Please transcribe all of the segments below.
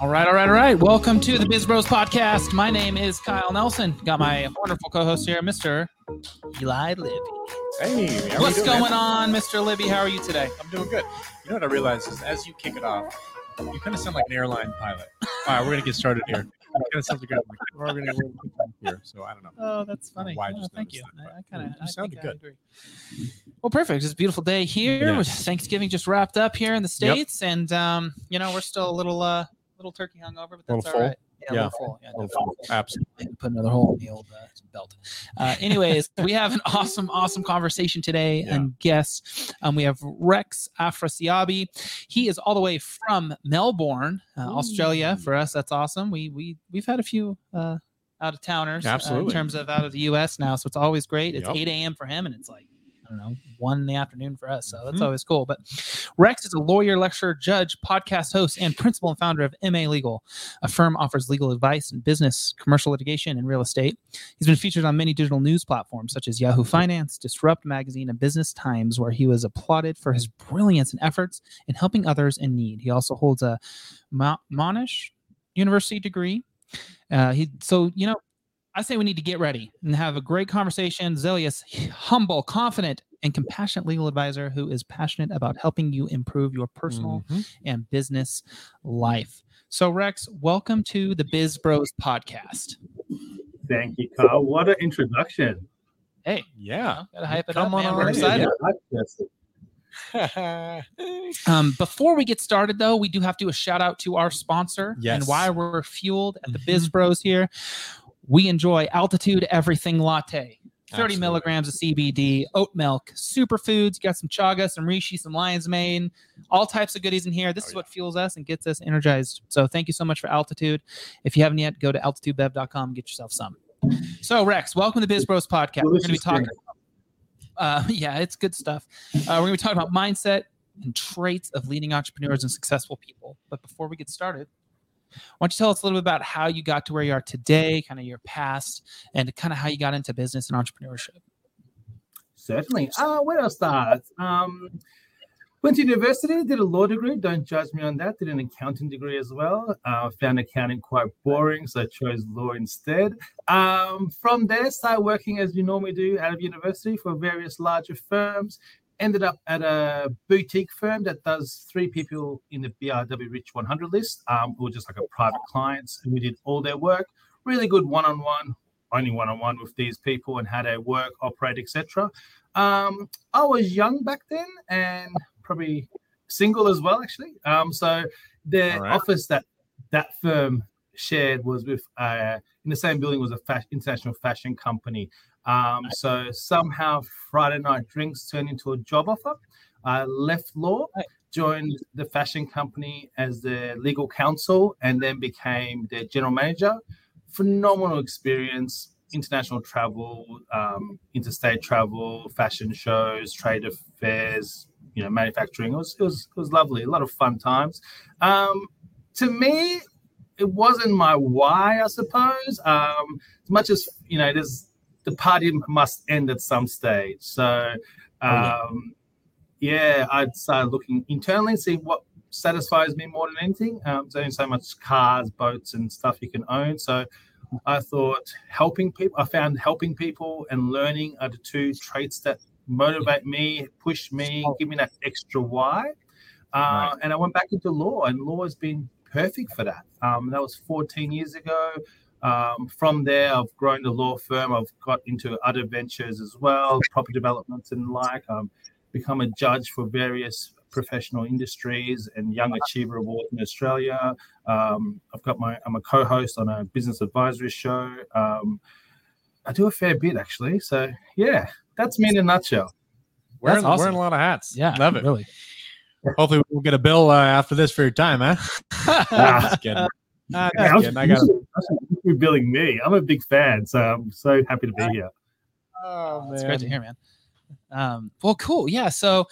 All right, all right, all right. Welcome to the Biz Bros podcast. My name is Kyle Nelson. Got my wonderful co-host here, Mr. Eli Libby. Hey, What's doing, going man? on, Mr. Libby? How are you today? I'm doing good. You know what I realized is as you kick it off, you kind of sound like an airline pilot. All right, we're gonna get started here. Kind of sounds like we're gonna gonna here. So I don't know. Oh, that's funny. Why I Oh, thank you. that, I, I kind of you sounded good. Well, perfect. It's a beautiful day here. Yes. Thanksgiving just wrapped up here in the states, and um, you know we're still a little uh, little turkey hungover, but that's all full? right. Yeah, Yeah. full. Yeah, definitely. Absolutely. put another hole in the old uh, belt. Uh, anyways, we have an awesome, awesome conversation today Yeah. and guests. Um, we have Rex Afrasiabi. He is all the way from Melbourne, uh, Australia. For us, that's awesome. We we we've had a few uh, out of towners uh, in terms of out of the U.S. now, so it's always great. It's Yep. 8 a.m. for him, and it's like. I don't know, one in the afternoon for us. So that's Mhm. always cool. But Rex is a lawyer, lecturer, judge, podcast host, and principal and founder of MA Legal. A firm offers legal advice in business, commercial litigation, and real estate. He's been featured on many digital news platforms such as Yahoo Finance, Disrupt Magazine, and Business Times, where he was applauded for his brilliance and efforts in helping others in need. He also holds a Mo- Monash University degree. Uh, he so you know. I say we need to get ready and have a great conversation. Zealous, humble, confident, and compassionate legal advisor who is passionate about helping you improve your personal Mhm. and business life. So, Rex, welcome to the Biz Bros podcast. Thank you, Kyle. What an introduction. Hey, Yeah. gotta hype it Come up, on man. We're excited. Yeah, that's. Um, before we get started, though, we do have to do a shout out to our sponsor and why we're fueled at the. Biz Bros here. We enjoy Altitude Everything Latte. 30 Absolutely. milligrams of CBD, oat milk, superfoods. You got some chaga, some reishi, some lion's mane, all types of goodies in here. This Oh, is what fuels us and gets us energized. So thank you so much for Altitude. If you haven't yet, go to altitudebev.com and get yourself some. So Rex, welcome to Biz Bros podcast. We're going to be talking. drink. Uh, yeah, it's good stuff. Uh, we're going to be talking about mindset and traits of leading entrepreneurs and successful people. But before we get started, why don't you tell us a little bit about how you got to where you are today, kind of your past, and kind of how you got into business and entrepreneurship? Certainly. Uh, where do I start? Um, went to university, did a law degree. Don't judge me on that. Did an accounting degree as well. Uh, found accounting quite boring, so I chose law instead. Um, from there, started working as you normally do out of university for various larger firms. Ended up at a boutique firm that does three people in the BRW Rich 100 list. Um, we were just like a private clients, and we did all their work. Really good one-on-one, only one-on-one with these people and how they work, operate, etc. Um, I was young back then and probably single as well, actually. Um, so the right. office that that firm shared was with uh, in the same building was a international fashion company. Um, so somehow Friday night drinks turned into a job offer. I left law, joined the fashion company as the legal counsel, and then became their general manager. Phenomenal experience, international travel, um, interstate travel, fashion shows, trade affairs, you know, manufacturing. It was, it was, it was lovely, a lot of fun times. Um, to me, it wasn't my why, I suppose. Um, as much as you know, there's the party must end at some stage. So, yeah. um, yeah, I'd start looking internally, see what satisfies me more than anything. Um, there's only so much cars, boats, and stuff you can own. So, I thought helping people. I found helping people and learning are the two traits that motivate me, push me, give me that extra why. Uh, Right. And I went back into law, and law has been perfect for that. Um, that was 14 years ago. Um, from there, I've grown the law firm. I've got into other ventures as well, property developments and like. I've become a judge for various professional industries and Young Achiever Awards in Australia. Um, I've got my I'm a co-host on a business advisory show. Um, I do a fair bit actually. So yeah, that's me in a nutshell. Wearing, That's awesome. wearing a lot of hats. Yeah, Love it. Really. Hopefully we'll get a bill uh, after this for your time, huh? Just kidding. Ah, just Yeah, I was- kidding. I got you should be billing me. I'm a big fan, so I'm so happy to be here. Oh, man, It's great to hear, man. Um, well, cool. Yeah. So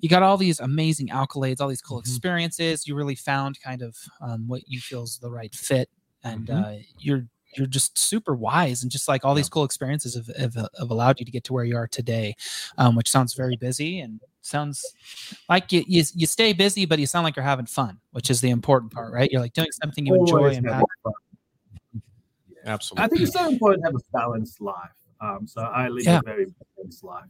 you got all these amazing accolades, all these cool Mhm. experiences. You really found kind of um, what you feel is the right fit, and Mhm. uh, you're you're just super wise and just like all these cool experiences have, have, have allowed you to get to where you are today um, which sounds very busy and sounds like you, you you stay busy but you sound like you're having fun which is the important part right you're like doing something you enjoy and have- fun. Absolutely. I think it's so important to have a balanced life. Um, so I live Yeah. a very balanced life.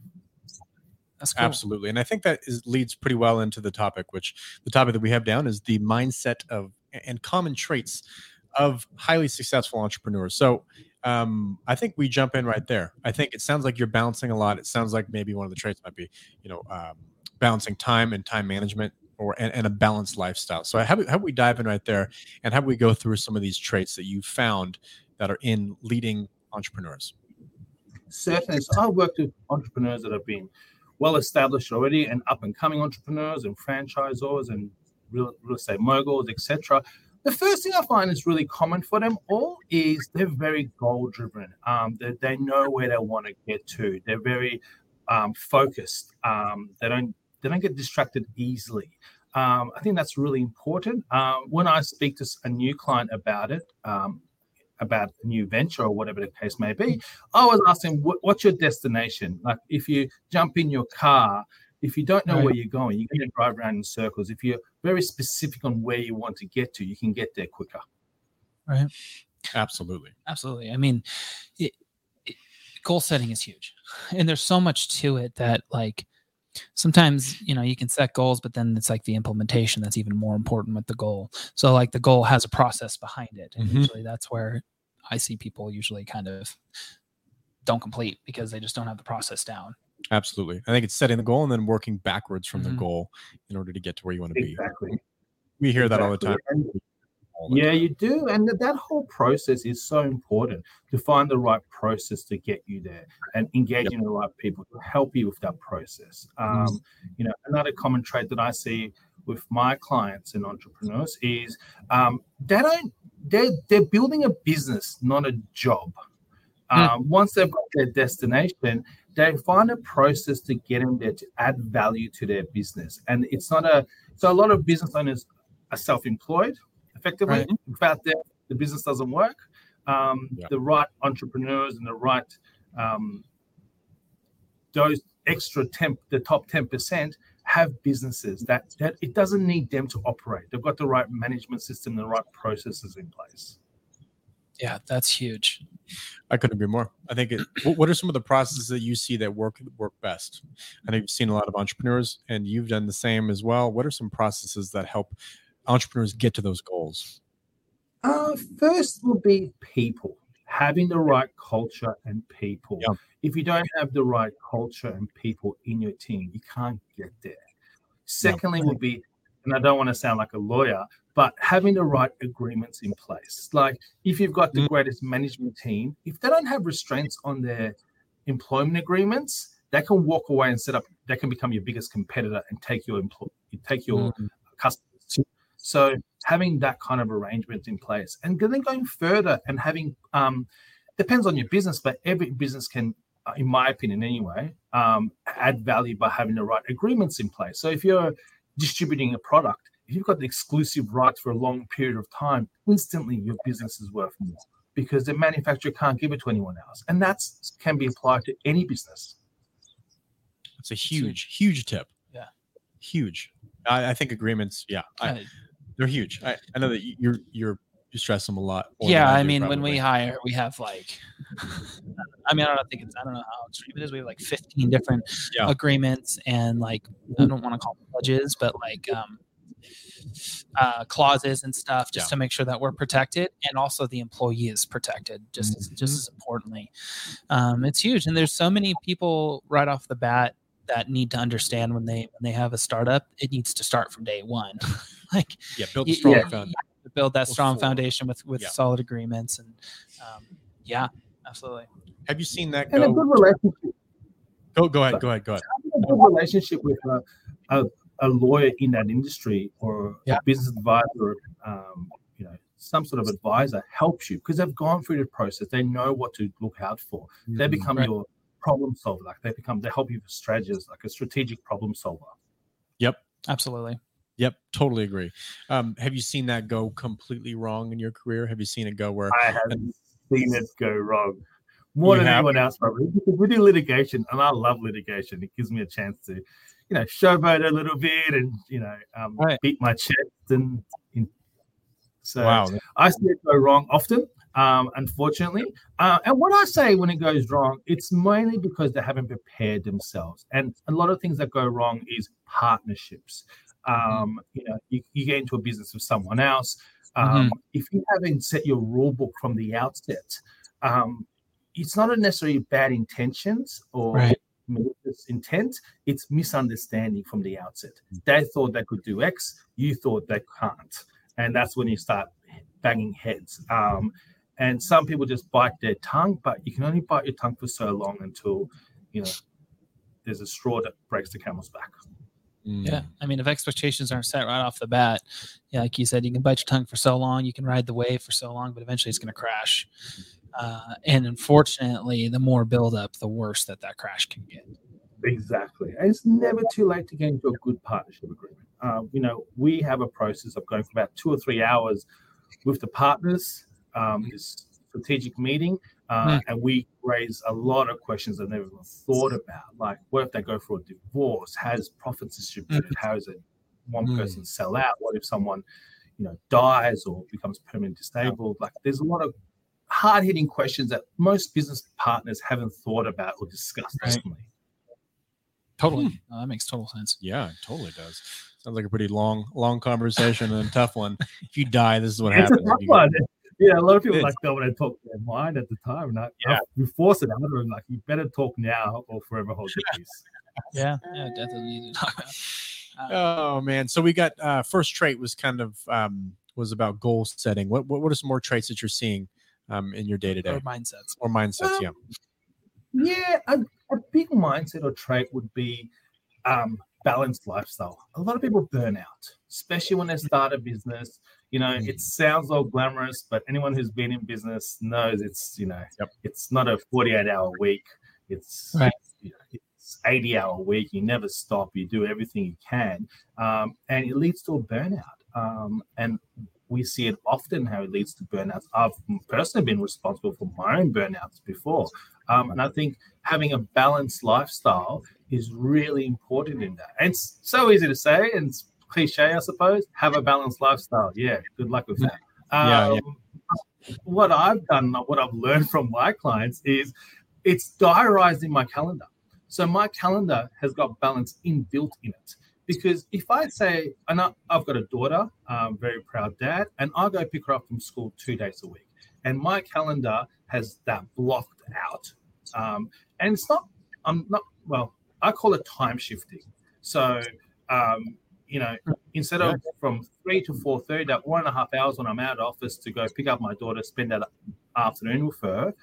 that's cool. Absolutely. And I think that is, leads pretty well into the topic, which the topic that we have down is the mindset of and common traits of highly successful entrepreneurs. So um, I think we jump in right there. I think it sounds like you're balancing a lot. It sounds like maybe one of the traits might be, you know, um, balancing time and time management or and, and a balanced lifestyle. So how, how we dive in right there and how we go through some of these traits that you found that are in leading entrepreneurs? Certainly. So I've worked with entrepreneurs that have been well established already and up and coming entrepreneurs and franchisors and real, real estate moguls, etc. The first thing I find is really common for them all is they're very goal driven. Um, they, they know where they want to get to. They're very um, focused. Um, they don't they don't get distracted easily. Um, I think that's really important. Um, when I speak to a new client about it, um, about a new venture or whatever the case may be, I was asking, what, "What's your destination?" Like if you jump in your car, if you don't know where you're going, you're going to drive around in circles. If you're very specific on where you want to get to, you can get there quicker. Right. Absolutely. absolutely i mean it, it, goal setting is huge and there's so much to it that like sometimes you know you can set goals but then it's like the implementation that's even more important with the goal so like the goal has a process behind it and Mhm. usually that's where i see people usually kind of don't complete because they just don't have the process down Absolutely. I think it's setting the goal and then working backwards from Mhm. the goal in order to get to where you want to be. Exactly. We hear that all the time. Yeah, you do. And that, that whole process is so important to find the right process to get you there and engaging the right people to help you with that process. Um, you know, another common trait that I see with my clients and entrepreneurs is um, they don't they're they're building a business, not a job. Um, Once they've got their destination, they find a process to get in there to add value to their business. And it's not a so a lot of business owners are self-employed effectively. Right. Without them, the business doesn't work. Um, Yeah. The right entrepreneurs and the right um, those extra temp, the top ten percent have businesses that that it doesn't need them to operate. They've got the right management system, the right processes in place. yeah that's huge I couldn't agree more. I think it, what, what are some of the processes that you see that work work best? I know you've seen a lot of entrepreneurs and you've done the same as well. What are some processes that help entrepreneurs get to those goals? Uh, first will be people, having the right culture and people. Yeah. If you don't have the right culture and people in your team, you can't get there. Secondly, will be, and I don't want to sound like a lawyer, but having the right agreements in place. Like if you've got the Mm. greatest management team, if they don't have restraints on their employment agreements, they can walk away and set up. They can become your biggest competitor and take your employ, take your Mhm. customers. So having that kind of arrangement in place, and then going further and having um, depends on your business, but every business can, uh, in my opinion, anyway, um, add value by having the right agreements in place. So if you're distributing a product, if you've got the exclusive rights for a long period of time, instantly your business is worth more because the manufacturer can't give it to anyone else, and that can be applied to any business. It's a huge, huge tip. Yeah. Huge. I, I think agreements, yeah, I, they're huge. I, I know that you- you're you're you stress them a lot. yeah i mean when we hire we have like i mean i don't think it's i don't know how extreme it is we have like 15 different Yeah. agreements and like i don't want to call them pledges but like um uh clauses and stuff just Yeah. to make sure that we're protected and also the employee is protected just as, just Mhm. as importantly um it's huge and there's so many people right off the bat that need to understand when they when they have a startup it needs to start from day one like yeah, build a y- strong yeah, foundation. build that strong before. foundation with with Yeah. solid agreements and um, yeah absolutely Have you seen that And a go? good relationship Go go ahead. Go ahead. Go ahead. having a good relationship with a, a, a lawyer in that industry or Yeah. a business advisor, um, you know, some sort of advisor helps you because they've gone through the process. They know what to look out for. They become Right. your problem solver. Like they become, they help you with strategies, like a strategic problem solver. Yep, absolutely Yep, totally agree. Um, have you seen that go completely wrong in your career? Have you seen it go where I have seen it go wrong more You than have? anyone else probably. Because we do litigation, and I love litigation. It gives me a chance to, you know, showboat a little bit and you know, um, Right. beat my chest and. and so wow. I see it go wrong often, um, unfortunately. Uh, and what I say when it goes wrong, it's mainly because they haven't prepared themselves. And a lot of things that go wrong is partnerships. Um, you know, you, you get into a business with someone else. Um, If you haven't set your rule book from the outset, um, it's not necessarily bad intentions or Right. malicious intent. It's misunderstanding from the outset. They thought they could do X, you thought they can't and that's when you start banging heads. Um, and some people just bite their tongue, but you can only bite your tongue for so long until you know there's a straw that breaks the camel's back. Mm. Yeah, I mean, if expectations aren't set right off the bat, yeah, like you said, you can bite your tongue for so long, you can ride the wave for so long, but eventually it's going to crash. Uh, and unfortunately, the more buildup, the worse that that crash can get. Exactly. And it's never too late to get into a good partnership agreement. Uh, you know, we have a process of going for about two or three hours with the partners, um, this strategic meeting, uh, and we raise a lot of questions I've never even thought about. Like, what if they go for a divorce? How is profits distributed? How is it one Mm. person sell out? What if someone, you know, dies or becomes permanently disabled? Like, there's a lot of hard hitting questions that most business partners haven't thought about or discussed Right. openly. Totally. No, that makes total sense. Yeah, it totally does. Sounds like a pretty long, long conversation and a tough one. If you die, this is what it's a happens. tough You get- one. Yeah, a lot of people It like don't want to talk their mind at the time. And I, Yeah. we force it out of them. Like, you better talk now or forever hold your peace. Yeah, yeah, definitely need to talk about. Uh, Oh man, so we got uh, first trait was kind of um, was about goal setting. What, what what are some more traits that you're seeing um, in your day to day? or mindsets. or mindsets? Um, Yeah. Yeah, a, a big mindset or trait would be um, balanced lifestyle. A lot of people burn out, especially when they start a business. You know, it sounds all glamorous, but anyone who's been in business knows it's you know, Yep. it's not a forty-eight hour week. It's Right. you know, it's eighty hour week. You never stop. You do everything you can, um, and it leads to a burnout. Um, and we see it often how it leads to burnouts. I've personally been responsible for my own burnouts before. Um, and I think having a balanced lifestyle is really important in that. And it's so easy to say and it's cliche, I suppose. Have a balanced lifestyle. Yeah, good luck with that. Yeah, yeah. Um, What I've done, what I've learned from my clients is it's diarized in my calendar. So my calendar has got balance inbuilt in it. Because if I say, and I- I've got a daughter, um, very proud dad, and I go pick her up from school two days a week, and my calendar has that blocked out. Um, and it's not, I'm not, well, I call it time shifting. So, um, you know, instead of from three to four thirty, that one and a half hours when I'm out of office to go pick up my daughter, spend that afternoon with her,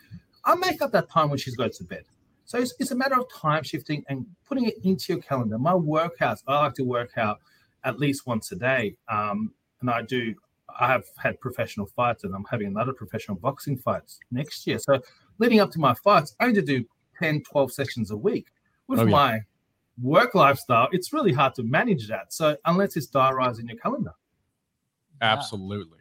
I make up that time when she's goes to bed. So it's, it's a matter of time shifting and putting it into your calendar. My workouts, I like to work out at least once a day. Um, and I do, I have had professional fights and I'm having another professional boxing fights next year. So leading up to my fights, I need to do 10, 12 sessions a week. With Oh, yeah. my work lifestyle, it's really hard to manage that. So unless it's diarized in your calendar. Absolutely.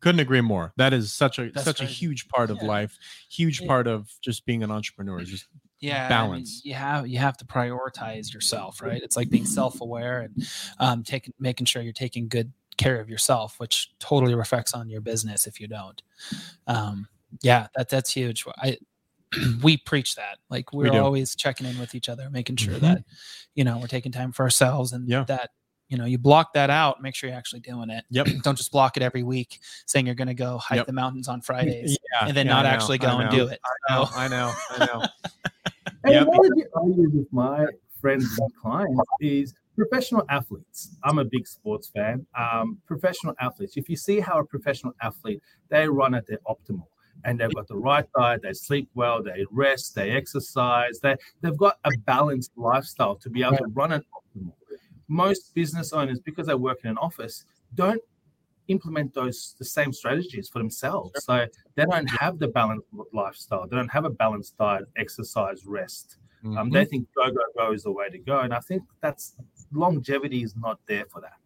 Couldn't agree more. That is such a That's such a huge part of Yeah. life, huge Yeah. part of just being an entrepreneur. Is just yeah I mean, balance. you have you have to prioritize yourself right it's like being self-aware and um taking making sure you're taking good care of yourself which totally reflects on your business if you don't um yeah that that's huge i we preach that like we're do. always checking in with each other making sure Mhm. that you know we're taking time for ourselves and Yeah. that you know you block that out make sure you're actually doing it Yep. don't just block it every week saying you're going to go hike Yep. the mountains on fridays yeah, and then yeah, not actually go and do it I know, I know, I know. And Yep. what I do argue with my friends and clients is professional athletes. I'm a big sports fan. Um, professional athletes. If you see how a professional athlete they run at their optimal, and they've got the right diet, they sleep well, they rest, they exercise, they they've got a balanced lifestyle to be able to run an optimal. Most business owners, because they work in an office, don't implement those the same strategies for themselves. So they don't have the balanced lifestyle. They don't have a balanced diet, exercise, rest. Um, Mhm. they think go go go is the way to go, and I think that's longevity is not there for that.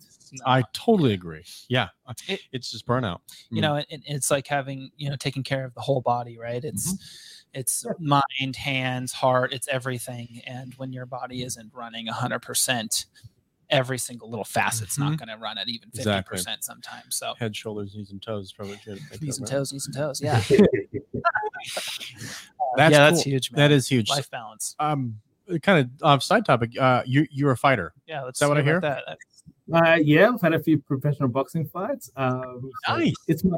I totally agree. Yeah, It- it's just burnout. you know it, it's like having you know taking care of the whole body right it's Mm-hmm. it's mind hands heart it's everything and when your body isn't running 100% every single little facet's not going to run at even 50% Exactly. sometimes so head, shoulders, knees, and toes. Probably knees that and toes knees and toes yeah That's yeah that's huge man. That is huge. life balance Um, kind of off side topic. Uh, you you're a fighter. yeah let's that what I about that Uh, yeah, I've had a few professional boxing fights. Um, so It's my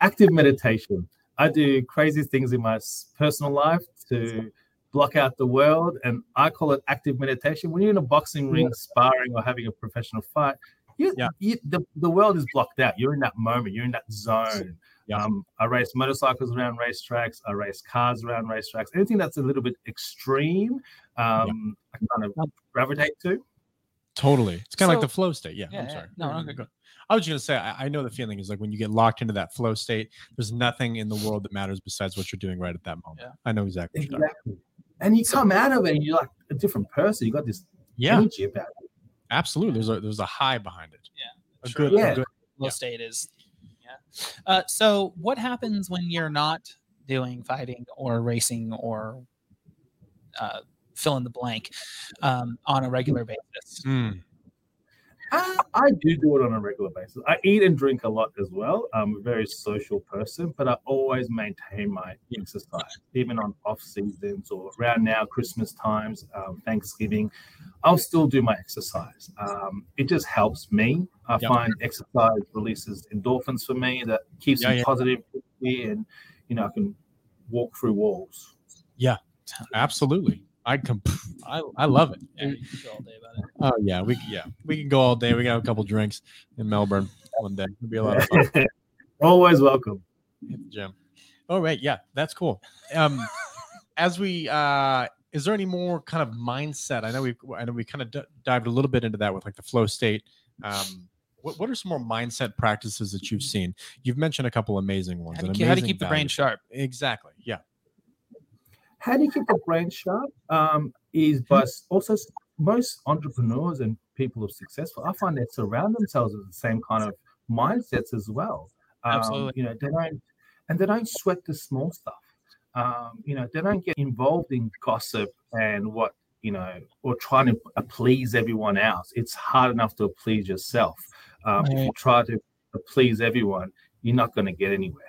active meditation. I do crazy things in my personal life to block out the world, and I call it active meditation. When you're in a boxing ring, sparring or having a professional fight, you, Yeah. you, the, the world is blocked out. You're in that moment. You're in that zone. Yeah. Um, I race motorcycles around racetracks. I race cars around racetracks. Anything that's a little bit extreme, um, I kind of gravitate to. Totally. It's kind of So- like the flow state. Yeah. Yeah, I'm yeah. sorry. No, Go- okay. go. I was just gonna say I, I know the feeling is like when you get locked into that flow state. There's nothing in the world that matters besides what you're doing right at that moment. Yeah. I know exactly. What you're. Exactly. And you come out of it and you're like a different person. You got this Yeah, energy about it. absolutely. There's a there's a high behind it. Yeah, A sure. good, a good- low Yeah. state is yeah uh, so what happens when you're not doing fighting or racing or uh, fill in the blank um, on a regular basis Mm, I do do it on a regular basis. I eat and drink a lot as well. I'm a very social person, but I always maintain my exercise, even on off seasons or around now, Christmas times, um, Thanksgiving. I'll still do my exercise. Um, it just helps me. I Yep. find exercise releases endorphins for me that keeps Yeah, me yeah. positive, and you know I can walk through walls. Yeah, absolutely. I com- I, I love it. yeah, go all day about it. Oh yeah, we yeah we can go all day. We got a couple drinks in Melbourne one day. It'll be a lot of fun. always welcome. Hit the gym. All right, yeah, that's cool. Um, as we uh, is there any more kind of mindset? I know we I know we kind of d- dived a little bit into that with like the flow state. Um, what, what are some more mindset practices that you've seen? You've mentioned a couple amazing ones. How to, and you, how do you amazing keep the brain sharp? Exactly. Yeah. How do you keep the brain sharp? Um, is by also most entrepreneurs and people who are successful i find they surround themselves with the same kind of mindsets as well. Um, Absolutely. you know they don't and they don't sweat the small stuff. Um, you know they don't get involved in gossip and what you know or trying to please everyone else. It's hard enough to please yourself. Um, if you try to please everyone you're not going to get anywhere.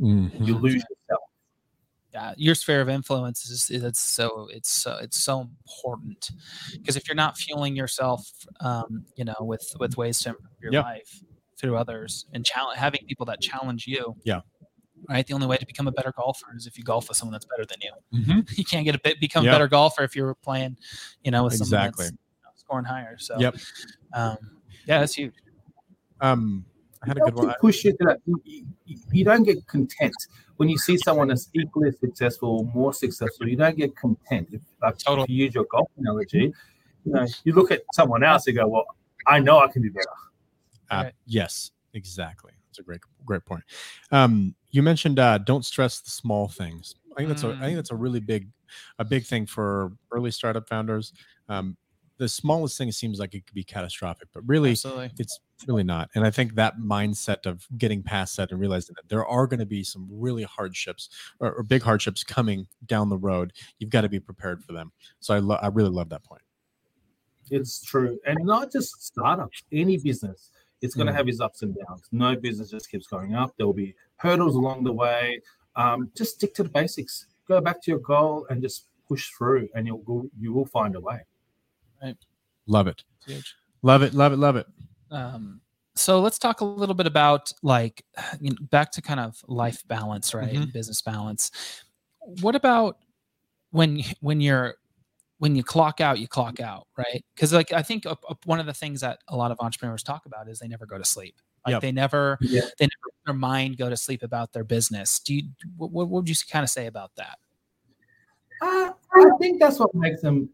Mm-hmm. you lose yourself yeah, your sphere of influence is it's so it's so it's so important because if you're not fueling yourself, um, you know, with with ways to improve your Yep. life through others and challenge having people that challenge you. Yeah. Right. The only way to become a better golfer is if you golf with someone that's better than you. Mm-hmm. You can't get a bit become Yeah. a better golfer if you're playing, you know, with someone Exactly. that's you know, scoring higher. So Yep. um, yeah, that's huge. Um, I had a good one. to push you to that. You, you- you don't get content when you see someone that's equally successful or more successful. You don't get content. If, like, Totally. if you use your golf analogy, you know, you look at someone else and go, "Well, I know I can be better." Uh, Right. Yes, exactly. That's a great, great point. Um, you mentioned uh, don't stress the small things. I think that's a, I Mm. think that's a really big, a big thing for early startup founders. Um, the smallest thing seems like it could be catastrophic, but really, Absolutely. it's really not. And I think that mindset of getting past that and realizing that there are going to be some really hardships or, or big hardships coming down the road, you've got to be prepared for them. So I, lo- I really love that point. It's true, and not just startups. Any business, it's going to Mm. have its ups and downs. No business just keeps going up. There will be hurdles along the way. Um, just stick to the basics. Go back to your goal and just push through, and you'll go, you will find a way. Love it. It's. Love it. Love it. Love it. um, so let's talk a little bit about like you know, back to kind of life balance right Mhm. business balance what about when when you're when you clock out you clock out right because like i think uh, uh, one of the things that a lot of entrepreneurs talk about is they never go to sleep like Yep. they never Yeah. they never their mind go to sleep about their business do you what, what would you kind of say about that Uh, I think that's what makes them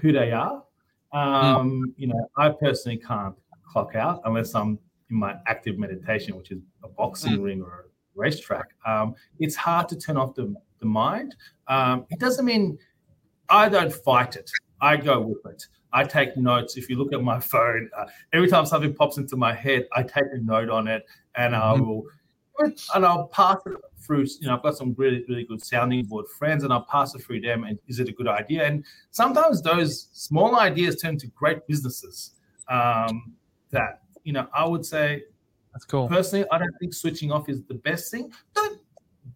who they are. Um, You know, I personally can't clock out unless I'm in my active meditation, which is a boxing ring or a racetrack. Um, it's hard to turn off the, the mind. Um, it doesn't mean I don't fight it. I go with it. I take notes. If you look at my phone, uh, every time something pops into my head, I take a note on it, and I Mhm. will, and I'll pass it through. You know, I've got some really, really good sounding board friends, and I'll pass it through them. And is it a good idea? And sometimes those small ideas turn to great businesses. Um, that you know, I would say That's cool. personally, I don't think switching off is the best thing. Don't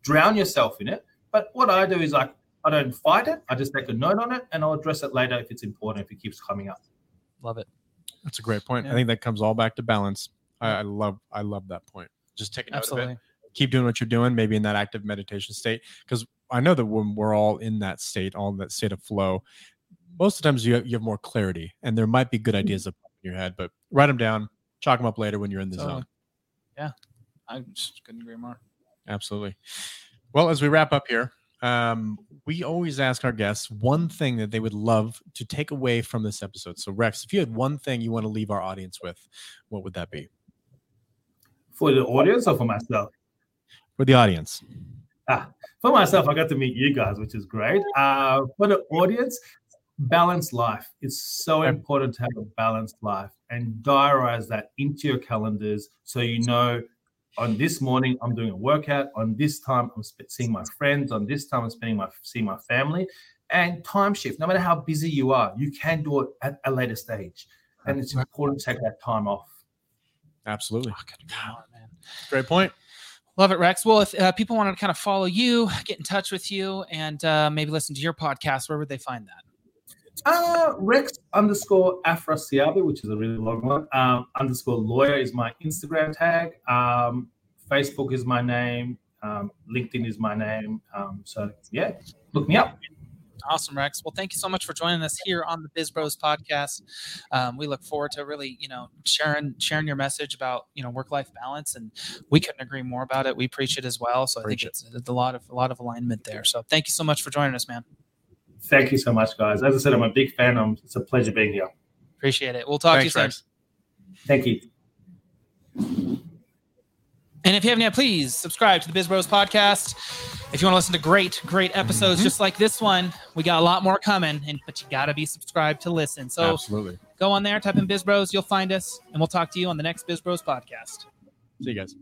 drown yourself in it. But what I do is like I don't fight it. I just make a note on it, and I'll address it later if it's important. If it keeps coming up. Love it. That's a great point. Yeah. I think that comes all back to balance. I, I love I love that point. Just take a note of Absolutely. it. Keep doing what you're doing, maybe in that active meditation state. Because I know that when we're all in that state, all in that state of flow, most of the times you have, you have more clarity, and there might be good ideas up in your head. But write them down, chalk them up later when you're in the Totally. zone. Yeah. I just couldn't agree more. Absolutely. Well, as we wrap up here, um, we always ask our guests one thing that they would love to take away from this episode. So, Rex, if you had one thing you want to leave our audience with, what would that be For the audience or for myself? for the audience? Ah, For myself, I got to meet you guys, which is great. Uh, for the audience, balanced life. It's so important to have a balanced life and diarize that into your calendars so you know on this morning I'm doing a workout. On this time I'm sp- seeing my friends. On this time I'm spending my seeing my family. And time shift. No matter how busy you are, you can do it at a later stage, and it's important to take that time off. Absolutely. Oh, couldn't agree more, man. Great point. Love it, Rex. Well, if uh, people wanted to kind of follow you, get in touch with you, and uh, maybe listen to your podcast, where would they find that? Uh, Rex underscore Afrasiabi, which is a really long one. Um, underscore lawyer is my Instagram tag. Um, Facebook is my name. Um, LinkedIn is my name. Um, so yeah, look me up. Awesome, Rex. Well, thank you so much for joining us here on the Biz Bros podcast. Um, we look forward to really, you know, sharing sharing your message about you know work life balance, and we couldn't agree more about it. We preach it as well. So I Preach think it's, it's a lot of a lot of alignment there. So thank you so much for joining us, man. Thank you so much, guys. As I said, I'm a big fan. Um, it's a pleasure being here. Appreciate it. We'll talk Thanks, to you Rex. soon. Thank you. And if you haven't yet, please subscribe to the Biz Bros podcast. If you want to listen to great, great episodes Mhm. just like this one, we got a lot more coming, and but you got to be subscribed to listen. So Absolutely. go on there, type in Biz Bros, you'll find us, and we'll talk to you on the next Biz Bros podcast. See you guys.